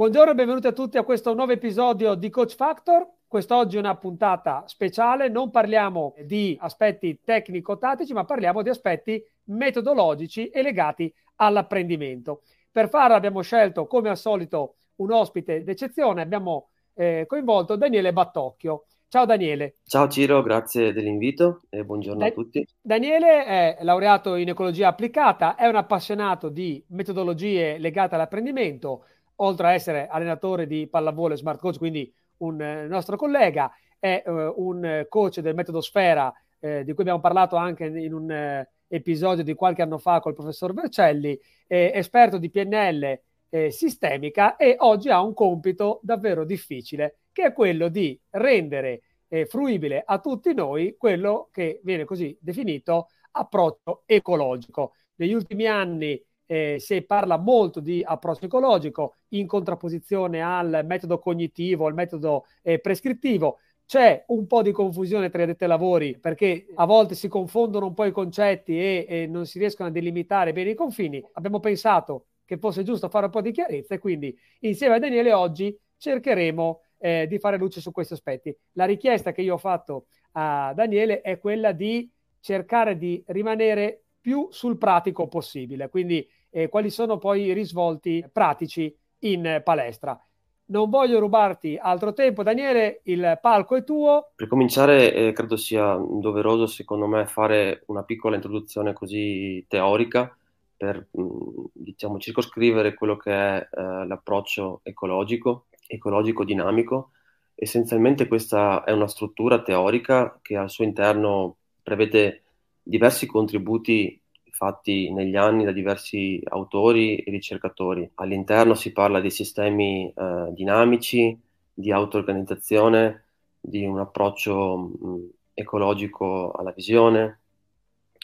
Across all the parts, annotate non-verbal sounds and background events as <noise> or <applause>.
Buongiorno e benvenuti a tutti a questo nuovo episodio di Coach Factor. Quest'oggi è una puntata speciale, non parliamo di aspetti tecnico-tattici, ma parliamo di aspetti metodologici e legati all'apprendimento. Per farlo abbiamo scelto, come al solito, un ospite d'eccezione, abbiamo eh, coinvolto Daniele Battocchio. Ciao Daniele. Ciao Ciro, grazie dell'invito e buongiorno da- a tutti. Daniele è laureato in ecologia applicata, è un appassionato di metodologie legate all'apprendimento, oltre a essere allenatore di pallavolo e smart coach, quindi un eh, nostro collega, è eh, un coach del metodo Sfera, eh, di cui abbiamo parlato anche in un eh, episodio di qualche anno fa col professor Vercelli, esperto di PNL eh, sistemica e oggi ha un compito davvero difficile, che è quello di rendere eh, fruibile a tutti noi quello che viene così definito approccio ecologico. Negli ultimi anni eh, si parla molto di approccio ecologico in contrapposizione al metodo cognitivo, al metodo eh, prescrittivo. C'è un po' di confusione tra i addetti ai lavori perché a volte si confondono un po' i concetti e, e non si riescono a delimitare bene i confini. Abbiamo pensato che fosse giusto fare un po' di chiarezza e quindi insieme a Daniele oggi cercheremo eh, di fare luce su questi aspetti. La richiesta che io ho fatto a Daniele è quella di cercare di rimanere più sul pratico possibile, quindi eh, quali sono poi i risvolti pratici in palestra. Non voglio rubarti altro tempo, Daniele, il palco è tuo. Per cominciare, eh, credo sia doveroso, secondo me, fare una piccola introduzione così teorica per mm, diciamo, circoscrivere quello che è eh, l'approccio ecologico, ecologico dinamico. Essenzialmente questa è una struttura teorica che al suo interno prevede diversi contributi fatti negli anni da diversi autori e ricercatori. All'interno si parla di sistemi eh, dinamici, di auto-organizzazione, di un approccio mh, ecologico alla visione.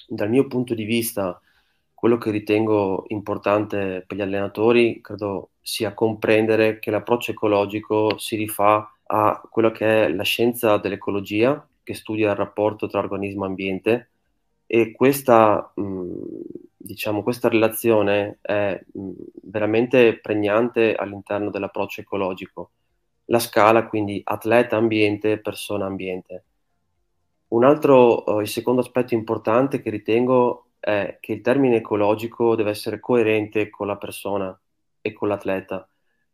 Dal mio punto di vista, quello che ritengo importante per gli allenatori credo sia comprendere che l'approccio ecologico si rifà a quello che è la scienza dell'ecologia, che studia il rapporto tra organismo e ambiente, e questa, mh, diciamo, questa relazione è mh, veramente pregnante all'interno dell'approccio ecologico. La scala, quindi atleta-ambiente, persona-ambiente. Un altro, uh, il secondo aspetto importante che ritengo è che il termine ecologico deve essere coerente con la persona e con l'atleta.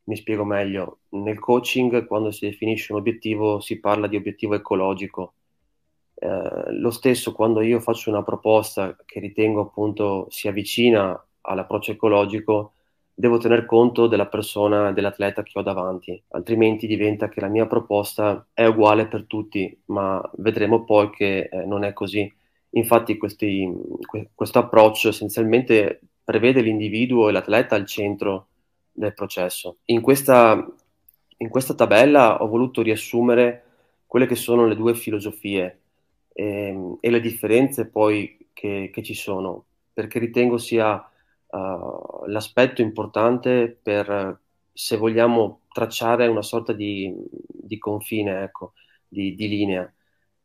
Mi spiego meglio. Nel coaching, quando si definisce un obiettivo, si parla di obiettivo ecologico. Eh, lo stesso quando io faccio una proposta che ritengo appunto si avvicina all'approccio ecologico, devo tener conto della persona, dell'atleta che ho davanti, altrimenti diventa che la mia proposta è uguale per tutti, ma vedremo poi che eh, non è così Infatti questi, questo approccio essenzialmente prevede l'individuo e l'atleta al centro del processo. In questa, in questa tabella ho voluto riassumere quelle che sono le due filosofie eh, e le differenze poi che, che, ci sono, perché ritengo sia uh, l'aspetto importante per, se vogliamo, tracciare una sorta di, di confine, ecco, di, di linea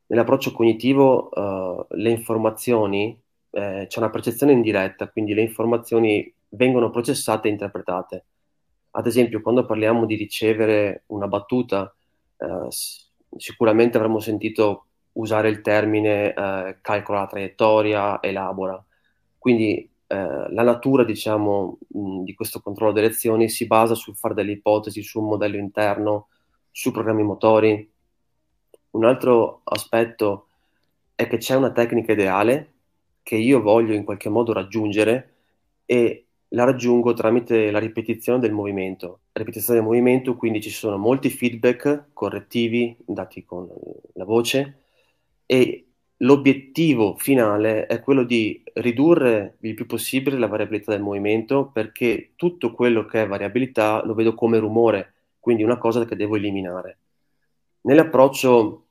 nell'approccio cognitivo uh, le informazioni, eh, c'è una percezione indiretta, quindi le informazioni vengono processate e interpretate. Ad esempio, quando parliamo di ricevere una battuta, eh, sicuramente avremmo sentito usare il termine eh, calcola la traiettoria, elabora. Quindi eh, la natura, diciamo, mh, di questo controllo delle azioni si basa sul fare delle ipotesi, su un modello interno, su programmi motori, un altro aspetto è che c'è una tecnica ideale che io voglio in qualche modo raggiungere e la raggiungo tramite la ripetizione del movimento. Ripetizione del movimento, quindi ci sono molti feedback correttivi dati con la voce e l'obiettivo finale è quello di ridurre il più possibile la variabilità del movimento perché tutto quello che è variabilità lo vedo come rumore, quindi una cosa che devo eliminare. Nell'approccio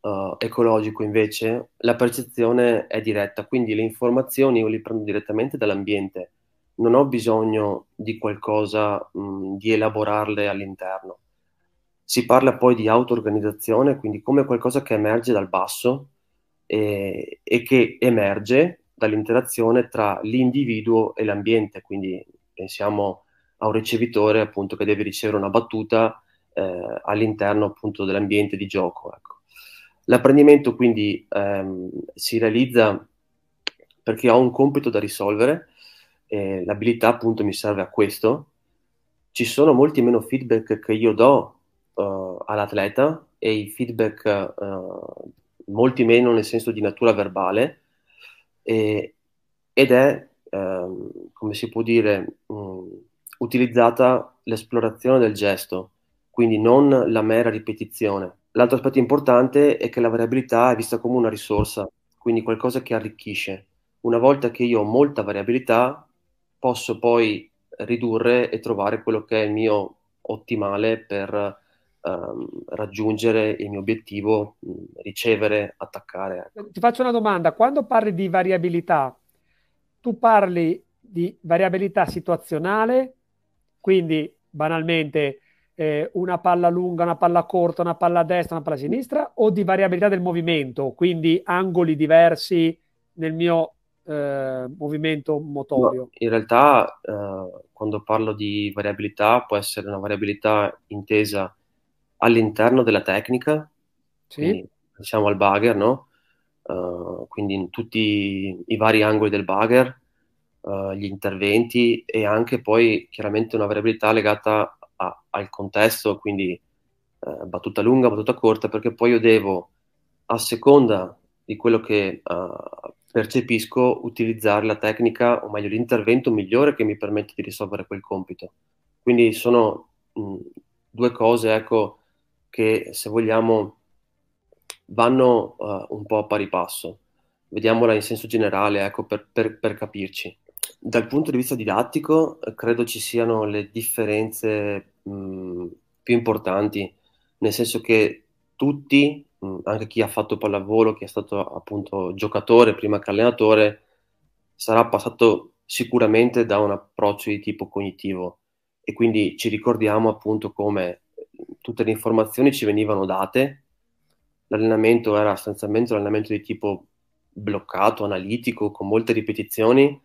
uh, ecologico invece la percezione è diretta, quindi le informazioni io le prendo direttamente dall'ambiente, non ho bisogno di qualcosa, mh, di elaborarle all'interno. Si parla poi di auto-organizzazione, quindi come qualcosa che emerge dal basso e, e che emerge dall'interazione tra l'individuo e l'ambiente, quindi pensiamo a un ricevitore appunto che deve ricevere una battuta eh, all'interno appunto dell'ambiente di gioco. Ecco. L'apprendimento quindi ehm, si realizza perché ho un compito da risolvere, e l'abilità appunto mi serve a questo. Ci sono molti meno feedback che io do uh, all'atleta e i feedback uh, molti meno nel senso di natura verbale e, ed è, um, come si può dire, um, utilizzata l'esplorazione del gesto, quindi non la mera ripetizione. L'altro aspetto importante è che la variabilità è vista come una risorsa, quindi qualcosa che arricchisce. Una volta che io ho molta variabilità, posso poi ridurre e trovare quello che è il mio ottimale per um, raggiungere il mio obiettivo, ricevere, attaccare. Ecco. Ti faccio una domanda, quando parli di variabilità, tu parli di variabilità situazionale, quindi banalmente eh, una palla lunga, una palla corta, una palla a destra, una palla a sinistra, o di variabilità del movimento, quindi angoli diversi nel mio eh, movimento motorio? No, in realtà, eh, quando parlo di variabilità, può essere una variabilità intesa all'interno della tecnica, sì. quindi pensiamo al bugger, no? Uh, quindi in tutti i vari angoli del bugger, uh, gli interventi e anche poi chiaramente una variabilità legata a, al contesto, quindi uh, battuta lunga, battuta corta, perché poi io devo, a seconda di quello che percepisco, utilizzare la tecnica, o meglio l'intervento migliore che mi permette di risolvere quel compito. Quindi sono mh, due cose, ecco, che se vogliamo vanno uh, un po' a pari passo. Vediamola in senso generale, ecco, per, per, per capirci. Dal punto di vista didattico, credo ci siano le differenze mh, più importanti, nel senso che tutti, mh, anche chi ha fatto pallavolo, chi è stato appunto giocatore prima che allenatore, sarà passato sicuramente da un approccio di tipo cognitivo e quindi ci ricordiamo appunto come tutte le informazioni ci venivano date, l'allenamento era sostanzialmente un allenamento di tipo bloccato, analitico, con molte ripetizioni,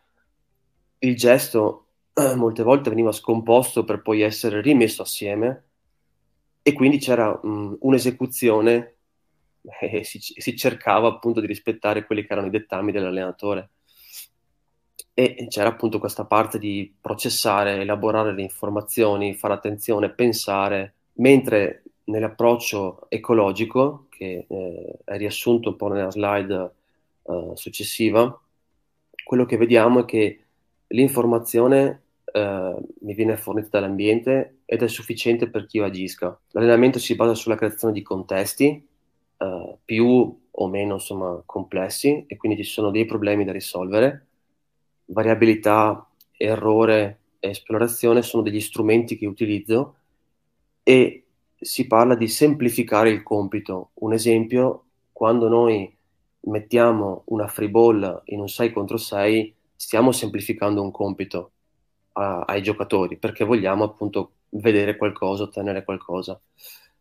il gesto eh, molte volte veniva scomposto per poi essere rimesso assieme. E quindi c'era um, un'esecuzione <laughs> e si, si, cercava appunto di rispettare quelli che erano i dettami dell'allenatore. E c'era appunto questa parte di processare, elaborare le informazioni, fare attenzione, pensare, mentre nell'approccio ecologico, che eh, è riassunto un po' nella slide eh, successiva, quello che vediamo è che l'informazione eh, mi viene fornita dall'ambiente ed è sufficiente per chi agisca. L'allenamento si basa sulla creazione di contesti eh, più o meno insomma, complessi e quindi ci sono dei problemi da risolvere. Variabilità, errore e esplorazione sono degli strumenti che utilizzo e si parla di semplificare il compito. Un esempio, quando noi mettiamo una free ball in un 6 contro 6, stiamo semplificando un compito a, ai giocatori perché vogliamo appunto vedere qualcosa, ottenere qualcosa.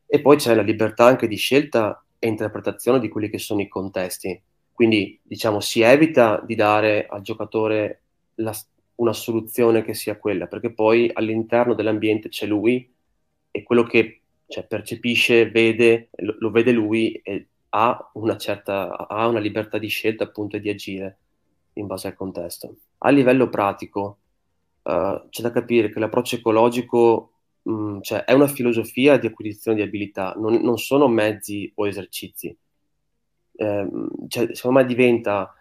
E poi c'è la libertà anche di scelta e interpretazione di quelli che sono i contesti. Quindi, diciamo, si evita di dare al giocatore la, una soluzione che sia quella, perché poi all'interno dell'ambiente c'è lui e quello che cioè, percepisce, vede, lo, lo, vede lui e ha una certa ha una libertà di scelta appunto di agire in base al contesto. A livello pratico uh, c'è da capire che l'approccio ecologico mh, mm, cioè, è una filosofia di acquisizione di abilità, non, non sono mezzi o esercizi. Eh, cioè, secondo me diventa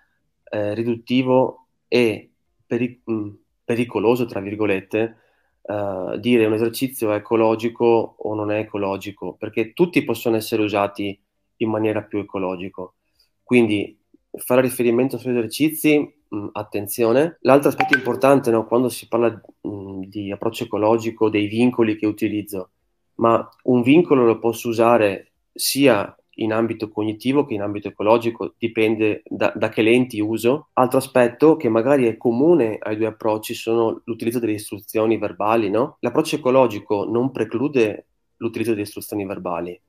eh, riduttivo e peri- mh, pericoloso, tra virgolette, uh, dire un esercizio è ecologico o non è ecologico, perché tutti possono essere usati in maniera più ecologico. Quindi fare riferimento sugli esercizi, mh, attenzione. L'altro aspetto importante no, quando si parla mh, di approccio ecologico, dei vincoli che utilizzo, ma un vincolo lo posso usare sia in ambito cognitivo che in ambito ecologico, dipende da, da, che lenti uso. Altro aspetto che magari è comune ai due approcci sono l'utilizzo delle istruzioni verbali, no? L'approccio ecologico non preclude l'utilizzo di istruzioni verbali.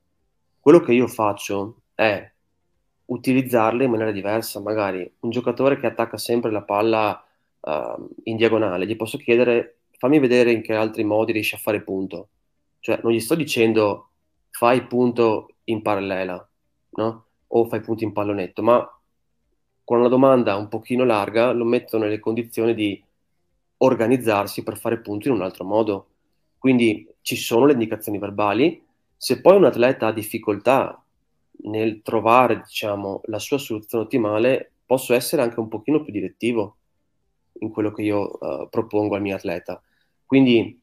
Quello che io faccio è utilizzarle in maniera diversa. Magari un giocatore che attacca sempre la palla uh, in diagonale, gli posso chiedere fammi vedere in che altri modi riesci a fare punto. Cioè, non gli sto dicendo fai punto in parallela, no? O fai punto in pallonetto, ma con una domanda un pochino larga lo metto nelle condizioni di organizzarsi per fare punti in un altro modo. Quindi ci sono le indicazioni verbali. Se poi un atleta ha difficoltà nel trovare, diciamo, la sua soluzione ottimale, posso essere anche un pochino più direttivo in quello che io uh, propongo al mio atleta. Quindi,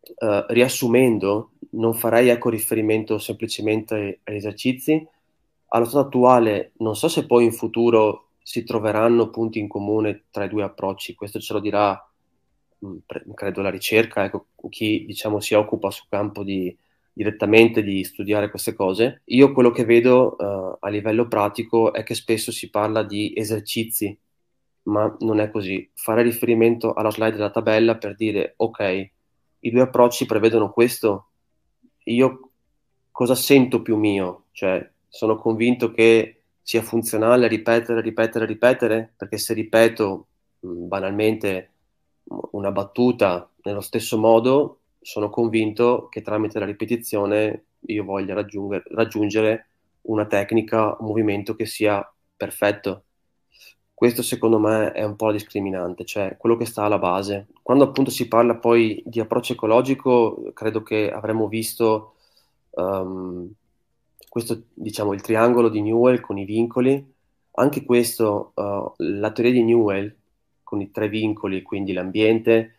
uh, riassumendo, non farei ecco, riferimento semplicemente agli esercizi. Allo stato attuale, non so se poi in futuro si troveranno punti in comune tra i due approcci, questo ce lo dirà Mm, credo la ricerca, ecco, chi diciamo, si occupa sul campo di, direttamente di studiare queste cose. Io quello che vedo uh, a livello pratico è che spesso si parla di esercizi, ma non è così. Fare riferimento alla slide della tabella per dire ok, i due approcci prevedono questo, io cosa sento più mio? Cioè, sono convinto che sia funzionale ripetere, ripetere, ripetere, perché se ripeto mm, banalmente una battuta nello stesso modo, sono convinto che tramite la ripetizione io voglia raggiungere, raggiungere una tecnica, un movimento che sia perfetto. Questo secondo me è un po' discriminante, cioè quello che sta alla base. Quando appunto si parla poi di approccio ecologico, credo che avremmo visto um, questo, diciamo, il triangolo di Newell con i vincoli. Anche questo, uh, la teoria di Newell, con i tre vincoli, quindi l'ambiente,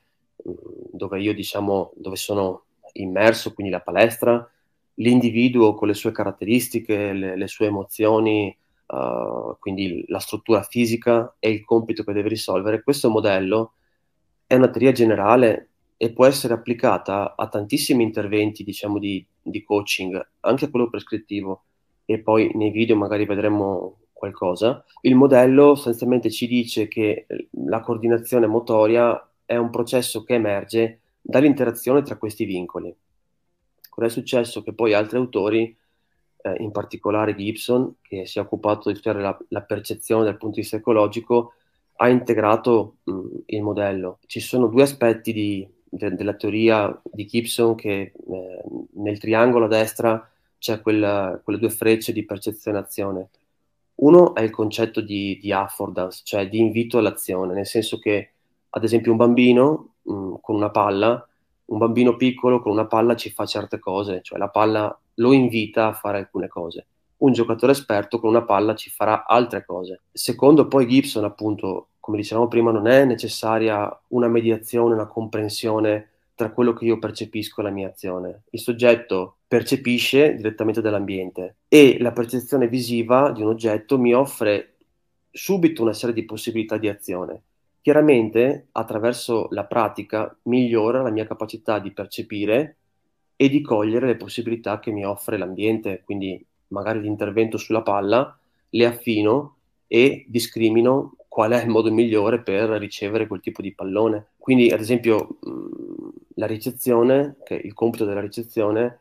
mm, dove io diciamo, dove sono immerso, quindi la palestra, l'individuo con le sue caratteristiche, le, le sue emozioni, uh, quindi la struttura fisica e il compito che deve risolvere. Questo modello è una teoria generale e può essere applicata a tantissimi interventi, diciamo, di, di coaching, anche a quello prescrittivo. E poi nei video magari vedremo qualcosa. Il modello sostanzialmente ci dice che la coordinazione motoria è un processo che emerge dall'interazione tra questi vincoli. Cosa è successo? Che poi altri autori, eh, in particolare Gibson, che si è occupato di studiare la, la percezione dal punto di vista ecologico, ha integrato mh, il modello. Ci sono due aspetti di, de, della teoria di Gibson che eh, nel triangolo a destra c'è quella, quelle due frecce di percezione-azione uno è il concetto di, di affordance, cioè di invito all'azione, nel senso che, ad esempio, un bambino mh, con una palla, un bambino piccolo con una palla ci fa certe cose, cioè la palla lo invita a fare alcune cose. Un giocatore esperto con una palla ci farà altre cose. Secondo poi Gibson, appunto, come dicevamo prima, non è necessaria una mediazione, una comprensione tra quello che io percepisco e la mia azione. Il soggetto percepisce direttamente dall'ambiente e la percezione visiva di un oggetto mi offre subito una serie di possibilità di azione. Chiaramente, attraverso la pratica, migliora la mia capacità di percepire e di cogliere le possibilità che mi offre l'ambiente, quindi magari l'intervento sulla palla, le affino e discrimino qual è il modo migliore per ricevere quel tipo di pallone. Quindi, ad esempio, la ricezione, che è il compito della ricezione,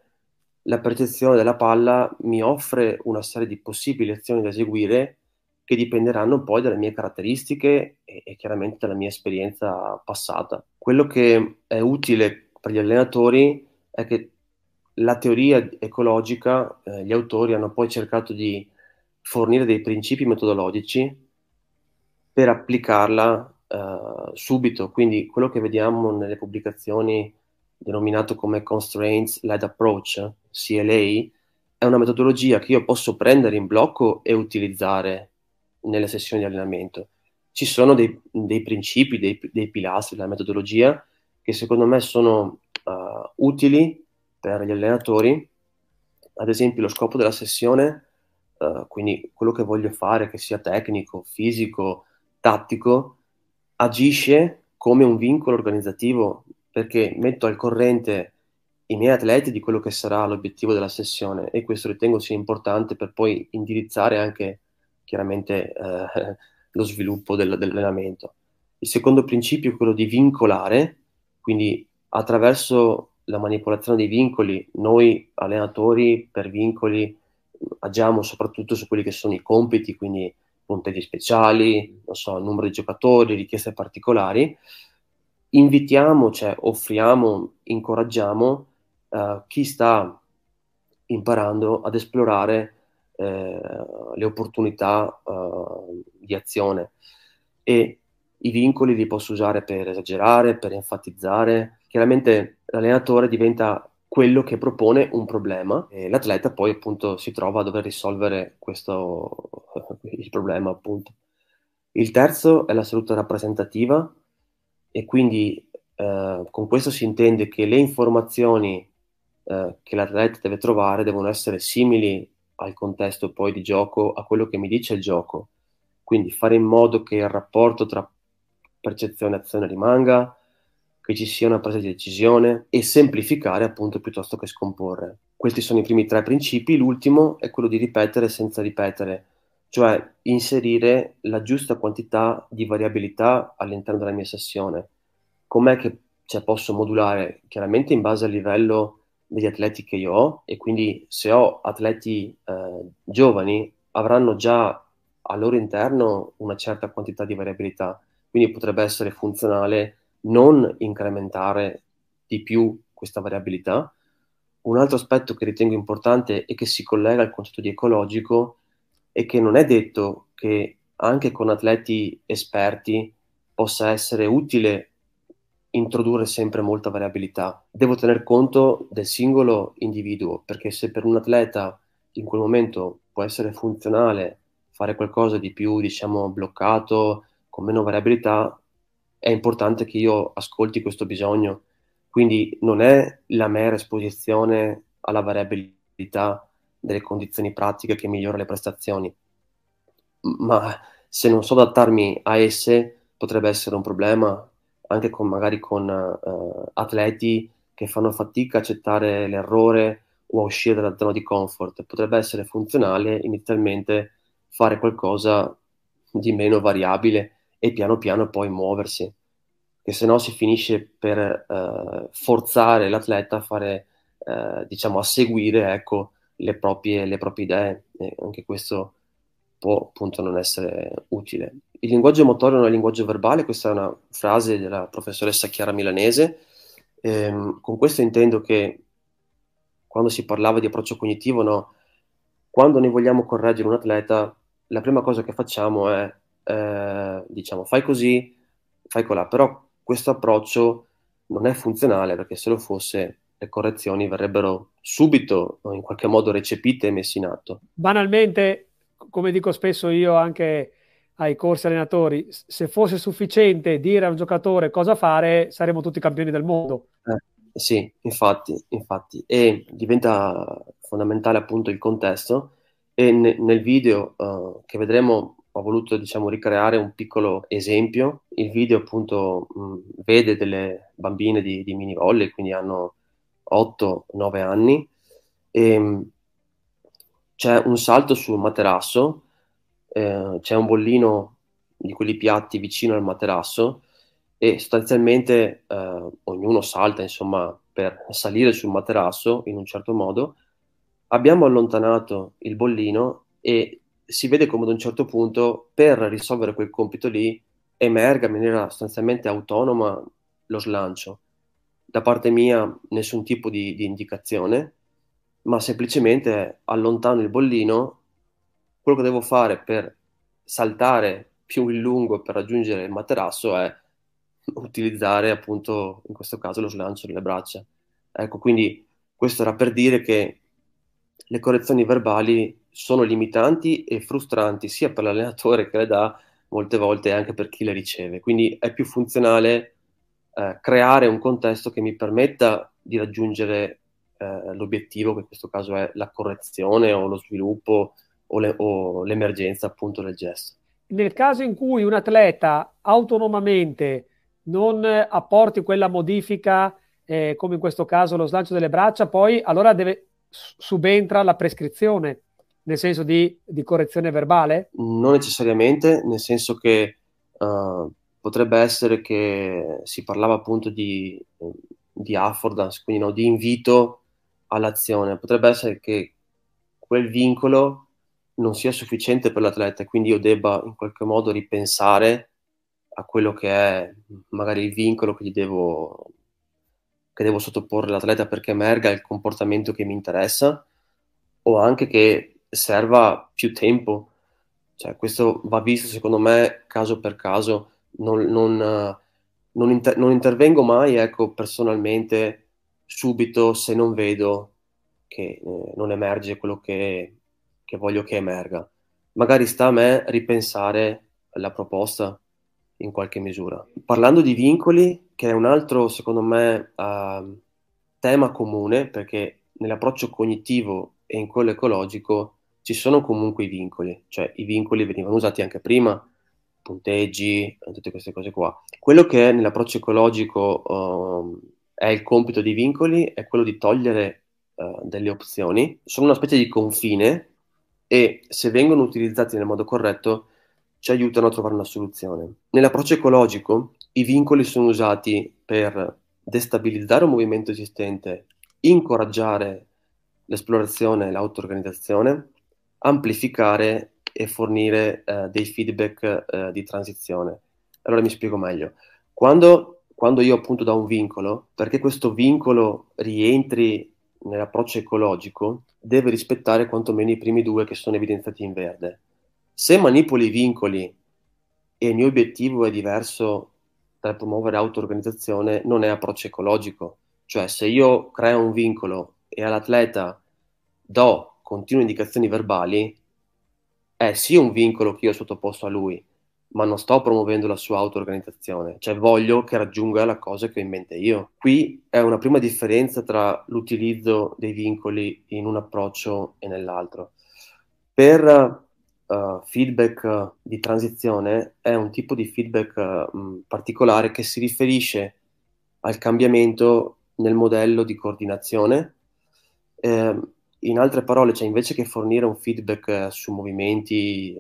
la percezione della palla mi offre una serie di possibili azioni da eseguire che dipenderanno poi dalle mie caratteristiche e, e chiaramente dalla mia esperienza passata. Quello che è utile per gli allenatori è che la teoria ecologica, eh, gli autori hanno poi cercato di fornire dei principi metodologici per applicarla uh, subito. Quindi quello che vediamo nelle pubblicazioni denominato come Constraints Led Approach, CLA, è una metodologia che io posso prendere in blocco e utilizzare nelle sessioni di allenamento. Ci sono dei, dei principi, dei, dei, pilastri della metodologia che secondo me sono uh, utili per gli allenatori. Ad esempio, lo scopo della sessione, uh, quindi quello che voglio fare, che sia tecnico, fisico, tattico, agisce come un vincolo organizzativo perché metto al corrente i miei atleti di quello che sarà l'obiettivo della sessione e questo ritengo sia importante per poi indirizzare anche chiaramente eh, <laughs> lo sviluppo del, dell'allenamento. Il secondo principio è quello di vincolare, quindi attraverso la manipolazione dei vincoli, noi allenatori per vincoli agiamo soprattutto su quelli che sono i compiti, quindi punteggi speciali, so, numero di giocatori, richieste particolari, invitiamo, cioè offriamo, incoraggiamo uh, chi sta imparando ad esplorare le opportunità uh, di azione e i vincoli li posso usare per esagerare, per enfatizzare. Chiaramente l'allenatore diventa quello che propone un problema e l'atleta poi appunto si trova a dover risolvere questo il problema appunto. Il terzo è la salute rappresentativa e quindi eh, con questo si intende che le informazioni eh, che l'atleta deve trovare devono essere simili al contesto poi di gioco, a quello che mi dice il gioco. Quindi fare in modo che il rapporto tra percezione e azione rimanga, che ci sia una presa di decisione e semplificare appunto piuttosto che scomporre. Questi sono i primi tre principi, l'ultimo è quello di ripetere senza ripetere, cioè inserire la giusta quantità di variabilità all'interno della mia sessione. Com'è che cioè, posso modulare? Chiaramente in base al livello degli atleti che io ho e quindi se ho atleti eh, giovani avranno già al loro interno una certa quantità di variabilità, quindi potrebbe essere funzionale non incrementare di più questa variabilità. Un altro aspetto che ritengo importante e che si collega al concetto di ecologico è che non è detto che anche con atleti esperti possa essere utile introdurre sempre molta variabilità. Devo tener conto del singolo individuo, perché se per un atleta in quel momento può essere funzionale fare qualcosa di più, diciamo, bloccato, con meno variabilità, è importante che io ascolti questo bisogno. Quindi non è la mera esposizione alla variabilità delle condizioni pratiche che migliora le prestazioni, ma se non so adattarmi a esse potrebbe essere un problema anche con, magari con uh, atleti che fanno fatica a accettare l'errore o a uscire dalla zona di comfort. Potrebbe essere funzionale inizialmente fare qualcosa di meno variabile e piano piano poi muoversi, che se no si finisce per uh, forzare l'atleta a fare, uh, diciamo, a seguire ecco, le, proprie, le proprie idee. E anche questo può appunto non essere utile. Il linguaggio motorio non è linguaggio verbale, questa è una frase della professoressa Chiara Milanese. Ehm, con questo intendo che quando si parlava di approccio cognitivo, no, quando noi vogliamo correggere un atleta, la prima cosa che facciamo è, eh, diciamo, fai così, fai colà, però questo approccio non è funzionale perché se lo fosse le correzioni verrebbero subito in qualche modo recepite e messe in atto. Banalmente, come dico spesso io anche ai corsi allenatori, se fosse sufficiente dire a un giocatore cosa fare, saremmo tutti campioni del mondo. Eh, sì, infatti, infatti. E diventa fondamentale appunto il contesto e ne, nel video uh, che vedremo ho voluto diciamo ricreare un piccolo esempio. Il video appunto mh, vede delle bambine di, di mini volley, quindi hanno 8-9 anni e c'è un salto sul materasso eh, c'è un bollino di quelli piatti vicino al materasso e sostanzialmente eh, ognuno salta insomma per salire sul materasso in un certo modo. Abbiamo allontanato il bollino e si vede come ad un certo punto per risolvere quel compito lì emerga in maniera sostanzialmente autonoma lo slancio. Da parte mia nessun tipo di, di indicazione, ma semplicemente allontano il bollino quello che devo fare per saltare più in lungo per raggiungere il materasso è utilizzare appunto in questo caso lo slancio delle braccia. Ecco, quindi questo era per dire che le correzioni verbali sono limitanti e frustranti sia per l'allenatore che le dà molte volte anche per chi le riceve. Quindi è più funzionale eh, creare un contesto che mi permetta di raggiungere eh, l'obiettivo, che in questo caso è la correzione o lo sviluppo o, le, o l'emergenza appunto del gesto. Nel caso in cui un atleta autonomamente non apporti quella modifica, eh, come in questo caso lo slancio delle braccia, poi allora deve, subentra la prescrizione, nel senso di, di correzione verbale? Non necessariamente, nel senso che uh, potrebbe essere che si parlava appunto di, di affordance, quindi no, di invito all'azione. Potrebbe essere che quel vincolo non sia sufficiente per l'atleta, quindi io debba in qualche modo ripensare a quello che è magari il vincolo che gli devo, che devo sottoporre l'atleta perché emerga il comportamento che mi interessa o anche che serva più tempo. Cioè, questo va visto secondo me caso per caso. Non, non, non, inter- non intervengo mai, ecco, personalmente subito se non vedo che eh, non emerge quello che, che voglio che emerga. Magari sta a me ripensare la proposta in qualche misura. Parlando di vincoli, che è un altro, secondo me, uh, tema comune, perché nell'approccio cognitivo e in quello ecologico ci sono comunque i vincoli, cioè i vincoli venivano usati anche prima, punteggi, tutte queste cose qua. Quello che è nell'approccio ecologico uh, è il compito dei vincoli, è quello di togliere uh, delle opzioni, sono una specie di confine e se vengono utilizzati nel modo corretto ci aiutano a trovare una soluzione. Nell'approccio ecologico i vincoli sono usati per destabilizzare un movimento esistente, incoraggiare l'esplorazione e l'auto-organizzazione, amplificare e fornire eh, dei feedback eh, di transizione. Allora mi spiego meglio. Quando, quando io appunto do un vincolo, perché questo vincolo rientri nell'approccio ecologico, deve rispettare quantomeno i primi due che sono evidenziati in verde se manipoli i vincoli e il mio obiettivo è diverso dal promuovere auto-organizzazione, non è approccio ecologico. Cioè, se io creo un vincolo e all'atleta do continue indicazioni verbali, è sì un vincolo che io ho sottoposto a lui, ma non sto promuovendo la sua auto-organizzazione, cioè voglio che raggiunga la cosa che ho in mente io. Qui è una prima differenza tra l'utilizzo dei vincoli in un approccio e nell'altro. Per uh, feedback di transizione è un tipo di feedback uh, particolare che si riferisce al cambiamento nel modello di coordinazione. Eh, in altre parole, cioè invece che fornire un feedback su movimenti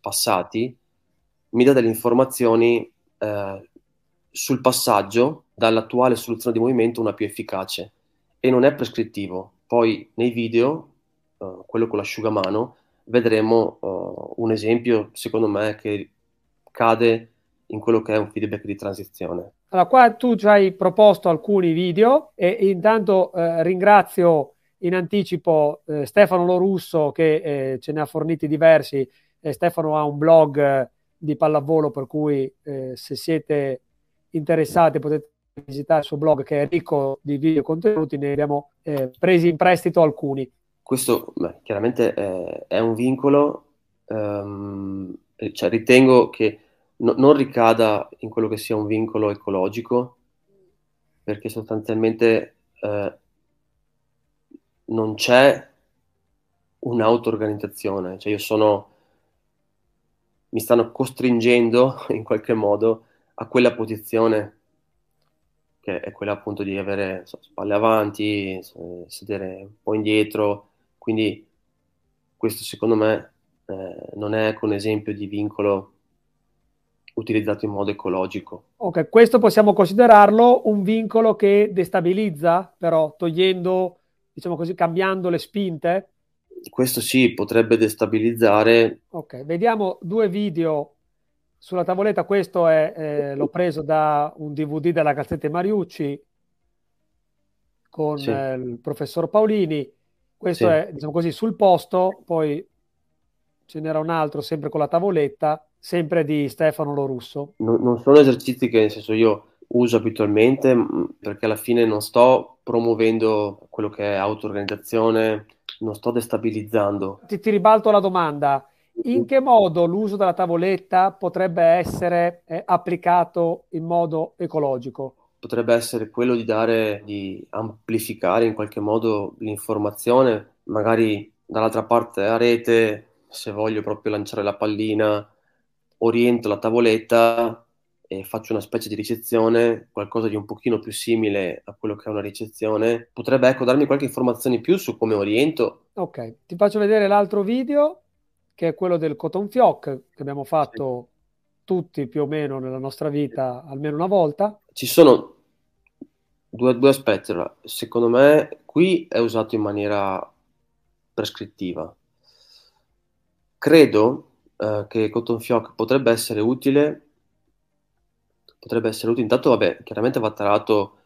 passati, mi dà delle informazioni sul passaggio dall'attuale soluzione di movimento una più efficace e non è prescrittivo. Poi nei video, quello con l'asciugamano, vedremo uh, un esempio, secondo me, che cade in quello che è un feedback di transizione. Allora, qua tu ci hai proposto alcuni video e intanto eh, ringrazio in anticipo eh, Stefano Lorusso che eh, ce ne ha forniti diversi. Stefano ha un blog eh, di pallavolo per cui eh, se siete interessati potete visitare il suo blog che è ricco di video contenuti, ne abbiamo eh, presi in prestito alcuni. Questo beh, chiaramente è, è, un vincolo, um, cioè ritengo che no, non ricada in quello che sia un vincolo ecologico, perché sostanzialmente eh, non c'è un'auto-organizzazione, cioè io sono, mi stanno costringendo <laughs> in qualche modo a quella posizione che è quella appunto di avere so, spalle avanti, sedere un po' indietro, quindi questo secondo me eh, non è ecco, un esempio di vincolo utilizzato in modo ecologico. Ok, questo possiamo considerarlo un vincolo che destabilizza, però togliendo, diciamo così, cambiando le spinte? Questo sì, potrebbe destabilizzare. Ok, vediamo due video sulla tavoletta. Questo è, eh, l'ho preso da un DVD della Gazzetta Mariucci con sì. eh, il professor Paolini. Questo sì. è, diciamo così, sul posto, poi ce n'era un altro sempre con la tavoletta, sempre di Stefano Lorusso. Non, non sono esercizi che, nel senso, io uso abitualmente perché alla fine non sto promuovendo quello che è auto-organizzazione, non sto destabilizzando. Ti, ti ribalto la domanda. In che modo l'uso della tavoletta potrebbe essere eh, applicato in modo ecologico? potrebbe essere quello di dare, di amplificare in qualche modo l'informazione, magari dall'altra parte a rete, se voglio proprio lanciare la pallina, oriento la tavoletta e faccio una specie di ricezione, qualcosa di un pochino più simile a quello che è una ricezione, potrebbe ecco darmi qualche informazione in più su come oriento. Ok, ti faccio vedere l'altro video che è quello del cotton fioc che abbiamo fatto sì. tutti più o meno nella nostra vita almeno una volta ci sono due, due aspetti. Secondo me qui è usato in maniera prescrittiva. Credo eh, che Cotton Fioc potrebbe essere utile potrebbe essere utile. Intanto, vabbè, chiaramente va tarato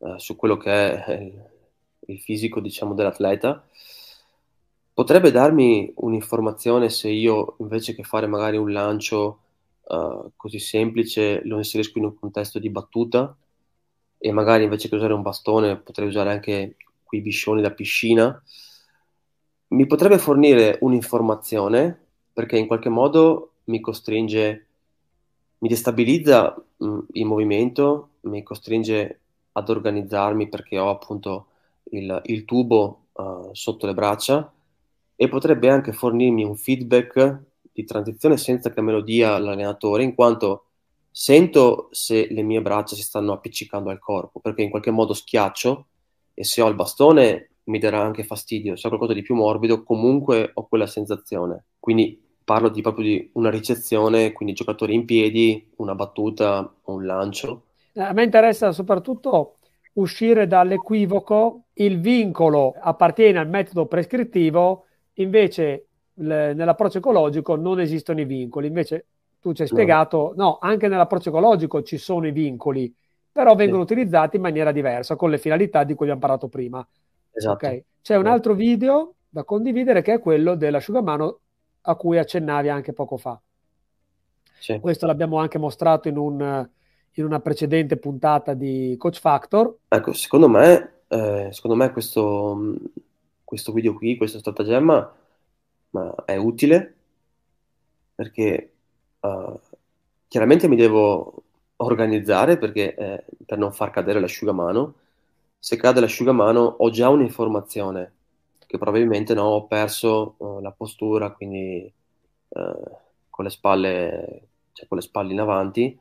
eh, su quello che è il, il fisico, diciamo, dell'atleta. Potrebbe darmi un'informazione se io, invece che fare magari un lancio uh, così semplice, lo inserisco in un contesto di battuta e magari invece che usare un bastone potrei usare anche quei biscioni da piscina. Mi potrebbe fornire un'informazione perché in qualche modo mi costringe, mi destabilizza mh, mm, il movimento, mi costringe ad organizzarmi perché ho appunto il, il tubo uh, sotto le braccia e potrebbe anche fornirmi un feedback di transizione senza che me lo dia l'allenatore, in quanto sento se le mie braccia si stanno appiccicando al corpo, perché in qualche modo schiaccio e se ho il bastone mi darà anche fastidio, se ho qualcosa di più morbido comunque ho quella sensazione. Quindi parlo di, proprio di una ricezione, quindi giocatori in piedi, una battuta un lancio. A me interessa soprattutto uscire dall'equivoco, il vincolo appartiene al metodo prescrittivo, invece le, nell'approccio ecologico non esistono i vincoli, invece tu ci hai spiegato, no. no, anche nell'approccio ecologico ci sono i vincoli, però vengono sì. utilizzati in maniera diversa, con le finalità di cui abbiamo parlato prima. Esatto. Okay. C'è un altro video da condividere che è quello dell'asciugamano a cui accennavi anche poco fa. Sì. Questo l'abbiamo anche mostrato in, un, in, una precedente puntata di Coach Factor. Ecco, secondo me, eh, secondo me questo, questo, video qui, questo stratagemma è utile perché uh, chiaramente mi devo organizzare perché, eh, per non far cadere l'asciugamano. Se cade l'asciugamano ho già un'informazione che probabilmente no, ho perso uh, la postura, quindi uh, con, le spalle, cioè con le spalle in avanti.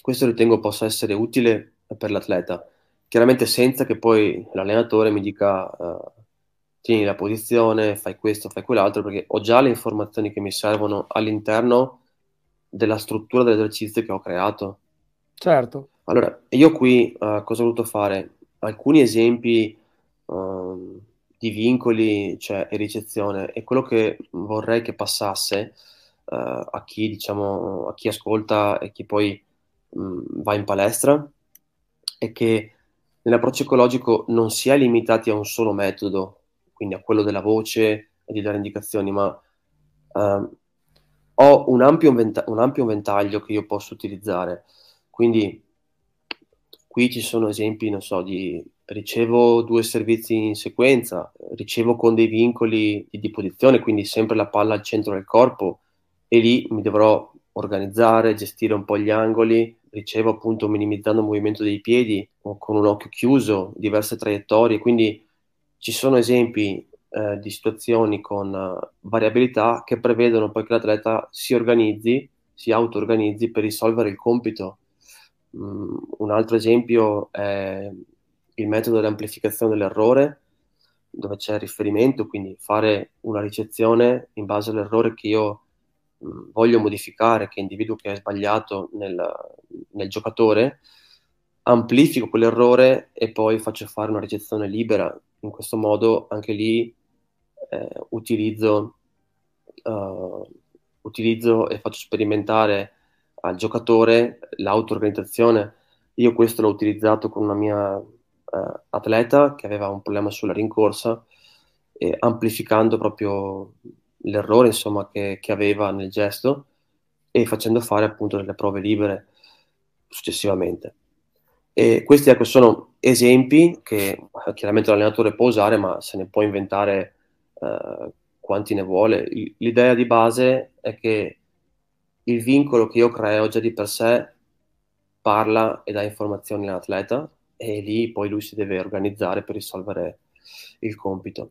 Questo ritengo possa essere utile per l'atleta, chiaramente senza che poi l'allenatore mi dica uh, tieni la posizione, fai questo, fai quell'altro, perché ho già le informazioni che mi servono all'interno della struttura dell'esercizio che ho creato. Certo. Allora, io qui uh, cosa ho voluto fare? Alcuni esempi uh, di vincoli cioè, e ricezione e quello che vorrei che passasse uh, a chi diciamo a chi ascolta e chi poi mh, va in palestra è che nell'approccio ecologico non si è limitati a un solo metodo, quindi a quello della voce e di dare indicazioni, ma uh, ho un ampio, venta- un ampio ventaglio che io posso utilizzare. Quindi qui ci sono esempi, non so, di ricevo due servizi in sequenza, ricevo con dei vincoli di, di posizione, quindi sempre la palla al centro del corpo e lì mi dovrò organizzare, gestire un po' gli angoli, ricevo appunto minimizzando il movimento dei piedi o con un occhio chiuso, diverse traiettorie, quindi ci sono esempi eh, di situazioni con uh, variabilità che prevedono poi che l'atleta si organizzi, si auto-organizzi per risolvere il compito. Mm, un altro esempio è il metodo dell'amplificazione dell'errore, dove c'è riferimento, quindi fare una ricezione in base all'errore che io mh, mm, voglio modificare, che individuo che è sbagliato nel, nel, giocatore, amplifico quell'errore e poi faccio fare una ricezione libera. In questo modo anche lì eh, utilizzo, uh, utilizzo e faccio sperimentare al giocatore l'auto-organizzazione. Io questo l'ho utilizzato con una mia uh, atleta che aveva un problema sulla rincorsa, e amplificando proprio l'errore insomma, che, che aveva nel gesto e facendo fare appunto delle prove libere successivamente. E questi ecco, sono esempi che eh, chiaramente l'allenatore può usare, ma se ne può inventare eh, quanti ne vuole. L'idea di base è che il vincolo che io creo già di per sé parla e dà informazioni all'atleta e lì poi lui si deve organizzare per risolvere il compito.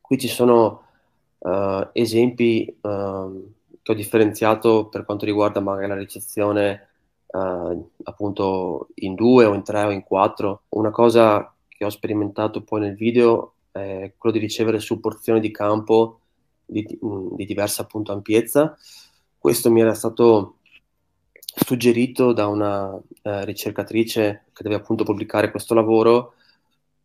Qui ci sono uh, esempi uh, che ho differenziato per quanto riguarda magari la ricezione uh, appunto in due o in tre o in quattro. Una cosa che ho sperimentato poi nel video è quello di ricevere su porzioni di campo di, di diversa appunto ampiezza. Questo mi era stato suggerito da una eh, ricercatrice che deve appunto pubblicare questo lavoro,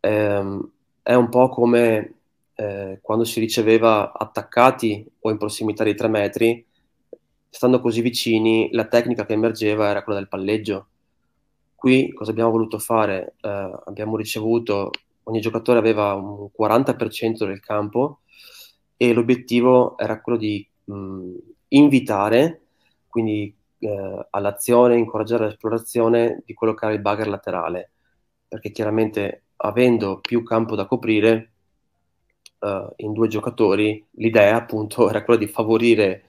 ehm, è un po' come eh, quando si riceveva attaccati o in prossimità di tre metri, stando così vicini, la tecnica che emergeva era quella del palleggio. Qui cosa abbiamo voluto fare? Eh, abbiamo ricevuto, ogni giocatore aveva un 40% del campo e l'obiettivo era quello di mh, invitare, quindi eh, all'azione, incoraggiare l'esplorazione di quello che era il bugger laterale, perché chiaramente avendo più campo da coprire uh, in due giocatori, l'idea appunto <laughs> era quella di favorire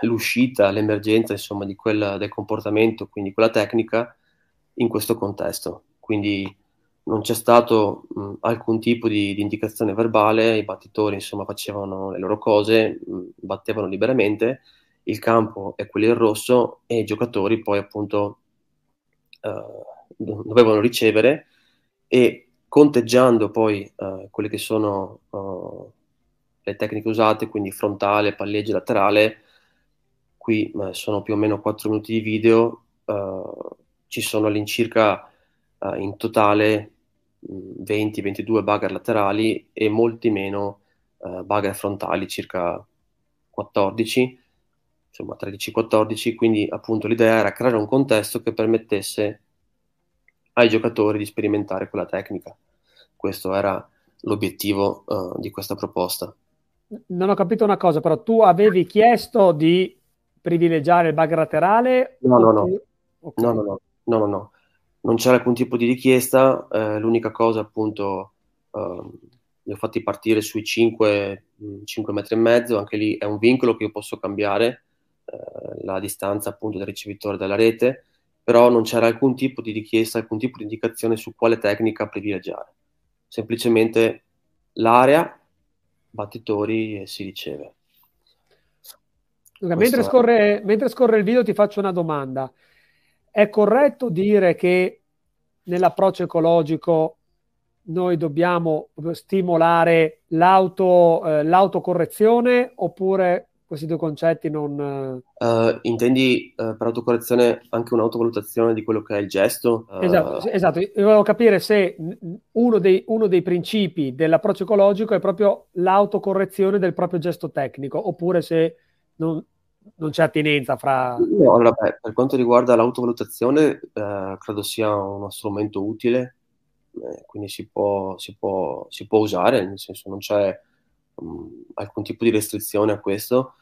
l'uscita, l'emergenza insomma di quella, del comportamento, quindi quella tecnica in questo contesto. Quindi non c'è stato mh, alcun tipo di, di, indicazione verbale, i battitori insomma facevano le loro cose, mh, battevano liberamente, il campo è quello in rosso e i giocatori poi appunto uh, dovevano ricevere e conteggiando poi uh, quelle che sono uh, le tecniche usate, quindi frontale, palleggio, laterale, qui sono più o meno 4 minuti di video, ci sono all'incirca in totale 20-22 bugger laterali e molti meno bugger frontali, circa 14, insomma 13-14, quindi appunto l'idea era creare un contesto che permettesse ai giocatori di sperimentare quella tecnica. Questo era l'obiettivo uh, di questa proposta. Non ho capito una cosa, però tu avevi chiesto di privilegiare il bug laterale? No, no, no. Okay. no, no, no, no, no, no. Non c'era alcun tipo di richiesta, eh, l'unica cosa appunto uh, li ho fatti partire sui 5, 5 metri e mezzo, anche lì è un vincolo che io posso cambiare, eh, la distanza appunto del ricevitore dalla rete, però non c'era alcun tipo di richiesta, alcun tipo di indicazione su quale tecnica privilegiare. Semplicemente l'area, battitori e si riceve. Luca, mentre, scorre, mentre scorre il video ti faccio una domanda. È corretto dire che nell'approccio ecologico noi dobbiamo stimolare l'auto, eh, l'autocorrezione oppure questi due concetti non... Uh, intendi uh, per autocorrezione anche un'autovalutazione di quello che è il gesto? Uh... Esatto, esatto, io volevo capire se uno dei, uno dei, principi dell'approccio ecologico è proprio l'autocorrezione del proprio gesto tecnico, oppure se non, non c'è attinenza fra... No, allora, beh, per quanto riguarda l'autovalutazione, credo sia uno strumento utile, eh, quindi si può, si, può, si può usare, nel senso non c'è um, alcun tipo di restrizione a questo.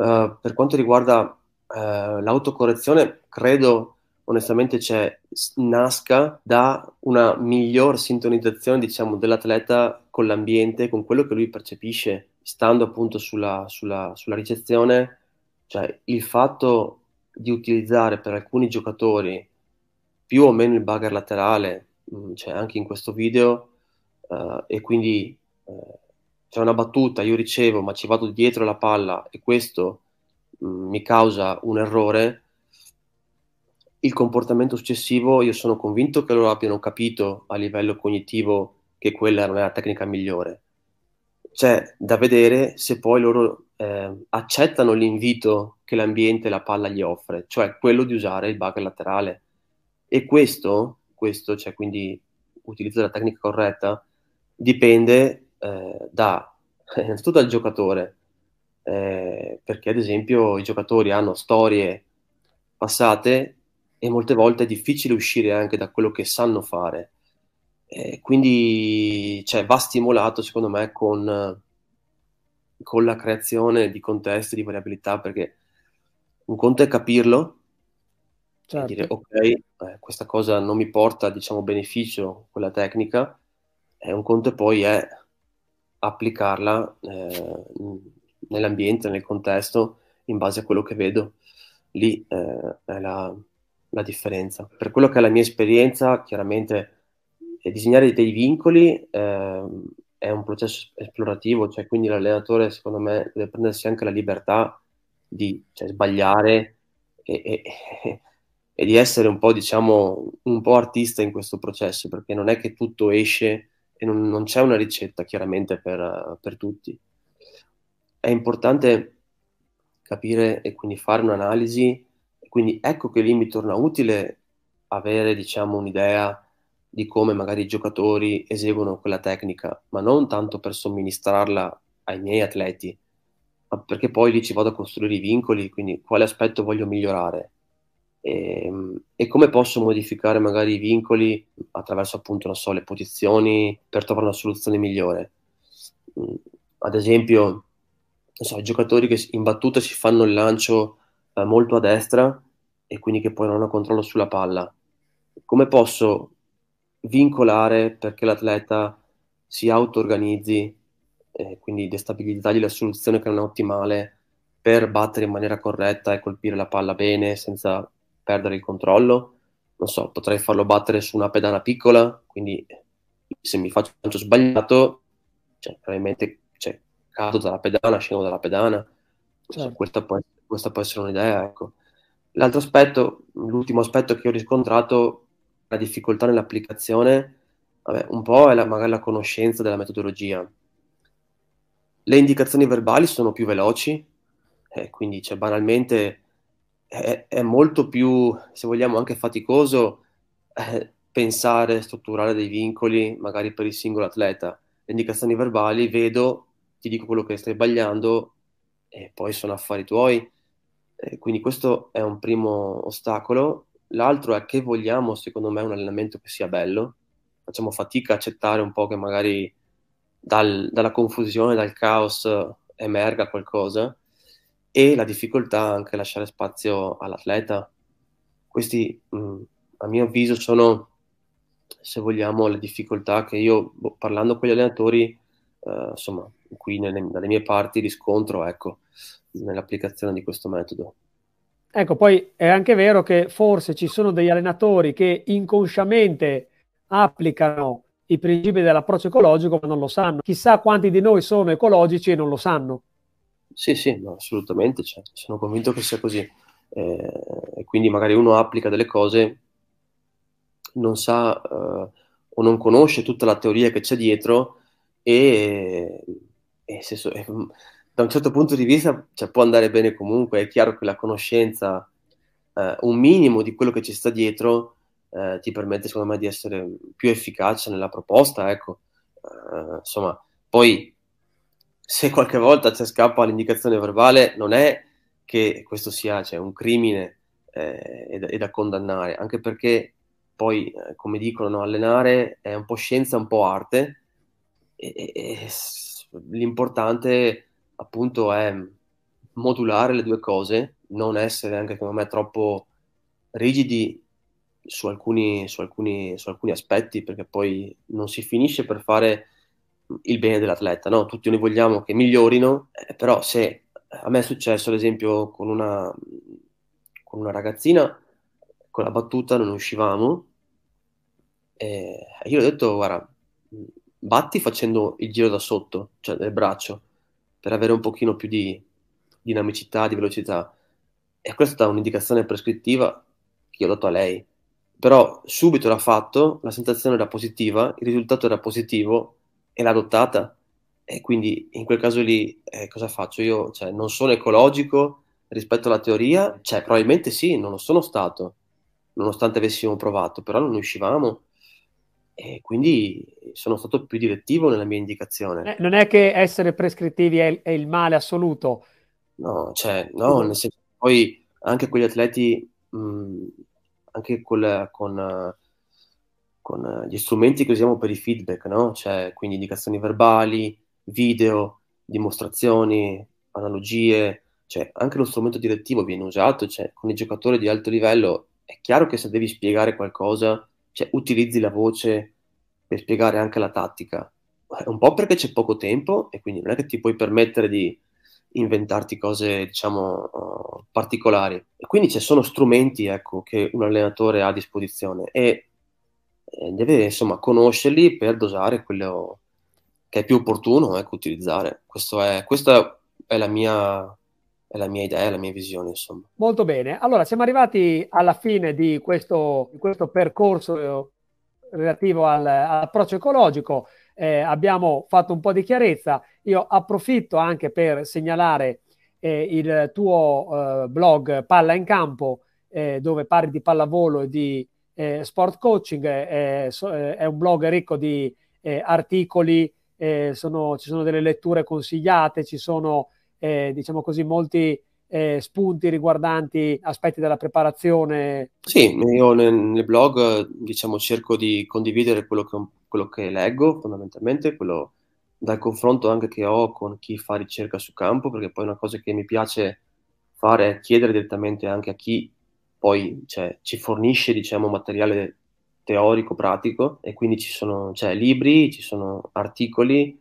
Uh, per quanto riguarda uh, l'autocorrezione, credo onestamente c'è, nasca da una miglior sintonizzazione diciamo, dell'atleta con l'ambiente, con quello che lui percepisce, stando appunto sulla, sulla, sulla ricezione, cioè il fatto di utilizzare per alcuni giocatori più o meno il bugger laterale, mh, mm, cioè anche in questo video, uh, e quindi uh, c'è una battuta, io ricevo, ma ci vado dietro la palla e questo mh, mm, mi causa un errore, il comportamento successivo io sono convinto che loro abbiano capito a livello cognitivo che quella non è la tecnica migliore. C'è da vedere se poi loro eh, accettano l'invito che l'ambiente e la palla gli offre, cioè quello di usare il bug laterale. E questo, questo cioè quindi utilizzo la tecnica corretta, dipende eh, da <laughs> innanzitutto dal giocatore, eh, perché ad esempio i giocatori hanno storie passate e molte volte è difficile uscire anche da quello che sanno fare. Eh, quindi cioè, va stimolato secondo me con, con la creazione di contesti, di variabilità, perché un conto è capirlo, certo. dire ok, eh, questa cosa non mi porta diciamo beneficio, quella tecnica, e un conto poi è applicarla eh, nell'ambiente, nel contesto, in base a quello che vedo. Lì eh, è la, la, differenza. Per quello che è la mia esperienza, chiaramente disegnare dei vincoli eh, è un processo esplorativo, cioè quindi l'allenatore secondo me deve prendersi anche la libertà di cioè, sbagliare e, e, <laughs> e, di essere un po', diciamo, un po' artista in questo processo, perché non è che tutto esce e non, non c'è una ricetta chiaramente per, per, tutti. È importante capire e quindi fare un'analisi, quindi ecco che lì mi torna utile avere diciamo un'idea di come magari i giocatori eseguono quella tecnica, ma non tanto per somministrarla ai miei atleti, perché poi lì ci vado a costruire i vincoli, quindi quale aspetto voglio migliorare e, ehm, e come posso modificare magari i vincoli attraverso appunto, non so, le posizioni per trovare una soluzione migliore. Mm, ad esempio, so, i giocatori che in battuta si fanno il lancio eh, molto a destra e quindi che poi non hanno controllo sulla palla. Come posso vincolare perché l'atleta si auto-organizzi, eh, quindi destabilizzargli la soluzione che non è ottimale per battere in maniera corretta e colpire la palla bene senza perdere il controllo. Non so, potrei farlo battere su una pedana piccola, quindi se mi faccio un sbagliato, cioè, probabilmente cioè, cado dalla pedana, scendo dalla pedana. Certo. Questa, può, questa, può, essere un'idea. Ecco. L'altro aspetto, l'ultimo aspetto che ho riscontrato, la difficoltà nell'applicazione, vabbè, un po' è la, magari la conoscenza della metodologia. Le indicazioni verbali sono più veloci, eh, quindi cioè, banalmente è, molto più, se vogliamo, anche faticoso eh, pensare, strutturare dei vincoli magari per il singolo atleta. Le indicazioni verbali, vedo, ti dico quello che stai sbagliando e poi sono affari tuoi. Eh, quindi questo è un primo ostacolo. L'altro è che vogliamo, secondo me, un allenamento che sia bello. Facciamo fatica a accettare un po' che magari dal, dalla confusione, dal caos emerga qualcosa e la difficoltà anche a lasciare spazio all'atleta. Questi, mh, a mio avviso, sono, se vogliamo, le difficoltà che io, boh, parlando con gli allenatori, eh, insomma, qui nelle, dalle mie parti riscontro, ecco, nell'applicazione di questo metodo. Ecco, poi è anche vero che forse ci sono degli allenatori che inconsciamente applicano i principi dell'approccio ecologico ma non lo sanno. Chissà quanti di noi sono ecologici e non lo sanno. Sì, sì, no, assolutamente, cioè, sono convinto che sia così. Eh, quindi magari uno applica delle cose, non sa eh, o non conosce tutta la teoria che c'è dietro e, e se, e, da un certo punto di vista cioè, può andare bene comunque. È chiaro che la conoscenza, eh, un minimo di quello che ci sta dietro, eh, ti permette secondo me di essere più efficace nella proposta. Ecco. Eh, insomma, poi se qualche volta ci scappa l'indicazione verbale, non è che questo sia cioè, un crimine eh, è, da, è, da, condannare, anche perché poi, eh, come dicono, allenare è un po' scienza, un po' arte, e, e, e l'importante appunto è modulare le due cose, non essere anche secondo me troppo rigidi su alcuni, su alcuni, su alcuni aspetti, perché poi non si finisce per fare il bene dell'atleta, no? Tutti noi vogliamo che migliorino, eh, però se a me è successo, ad esempio, con una, con una ragazzina, con la battuta non uscivamo, e io ho detto, guarda, batti facendo il giro da sotto, cioè del braccio, per avere un pochino più di dinamicità, di velocità. E questa è stata un'indicazione prescrittiva che ho dato a lei. Però subito l'ha fatto, la sensazione era positiva, il risultato era positivo e l'ha adottata. E quindi in quel caso lì eh, cosa faccio? Io cioè, non sono ecologico rispetto alla teoria? Cioè, probabilmente sì, non lo sono stato, nonostante avessimo provato, però non uscivamo e quindi sono stato più direttivo nella mia indicazione. Eh, non è che essere prescrittivi è, è il male assoluto. No, cioè, no, nel senso, poi anche quegli atleti, mh, anche col, con, con eh, gli strumenti che usiamo per i feedback, no? Cioè, quindi indicazioni verbali, video, dimostrazioni, analogie, cioè anche lo strumento direttivo viene usato, cioè con i giocatori di alto livello è chiaro che se devi spiegare qualcosa, cioè utilizzi la voce per spiegare anche la tattica. Un po' perché c'è poco tempo e quindi non è che ti puoi permettere di inventarti cose, diciamo, uh, particolari. E quindi ci sono strumenti, ecco, che un allenatore ha a disposizione e deve insomma conoscerli per dosare quello che è più opportuno ecco, utilizzare. È, questa è la, mia, è la mia idea, la mia visione. Insomma. Molto bene, allora siamo arrivati alla fine di questo, di questo percorso relativo al, all'approccio ecologico. Eh, abbiamo fatto un po' di chiarezza. Io approfitto anche per segnalare eh, il tuo eh, blog Palla in Campo, eh, dove parli di pallavolo e di eh, Sport Coaching è, è, un blog ricco di eh, articoli, eh, sono, ci sono delle letture consigliate, ci sono eh, diciamo così, molti eh, spunti riguardanti aspetti della preparazione? Sì, io nel, nel blog diciamo, cerco di condividere quello che, quello che, leggo fondamentalmente, quello dal confronto anche che ho con chi fa ricerca su campo, perché poi una cosa che mi piace fare è chiedere direttamente anche a chi poi cioè, ci fornisce diciamo, materiale teorico, pratico, e quindi ci sono cioè, libri, ci sono articoli,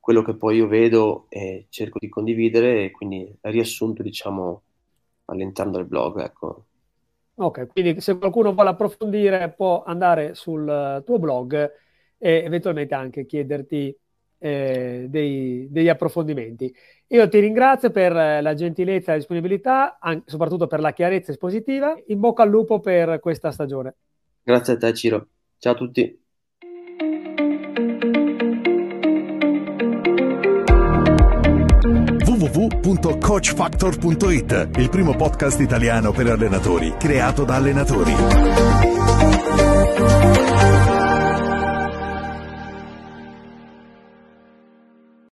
quello che poi io vedo e cerco di condividere e quindi è riassunto diciamo all'interno del blog ecco. ok quindi se qualcuno vuole approfondire può andare sul tuo blog e eventualmente anche chiederti eh, dei, degli approfondimenti. Io ti ringrazio per la gentilezza e la disponibilità anche, soprattutto per la chiarezza espositiva. In bocca al lupo per questa stagione. Grazie a te Ciro. Ciao a tutti. www.coachfactor.it, il primo podcast italiano per allenatori, creato da allenatori.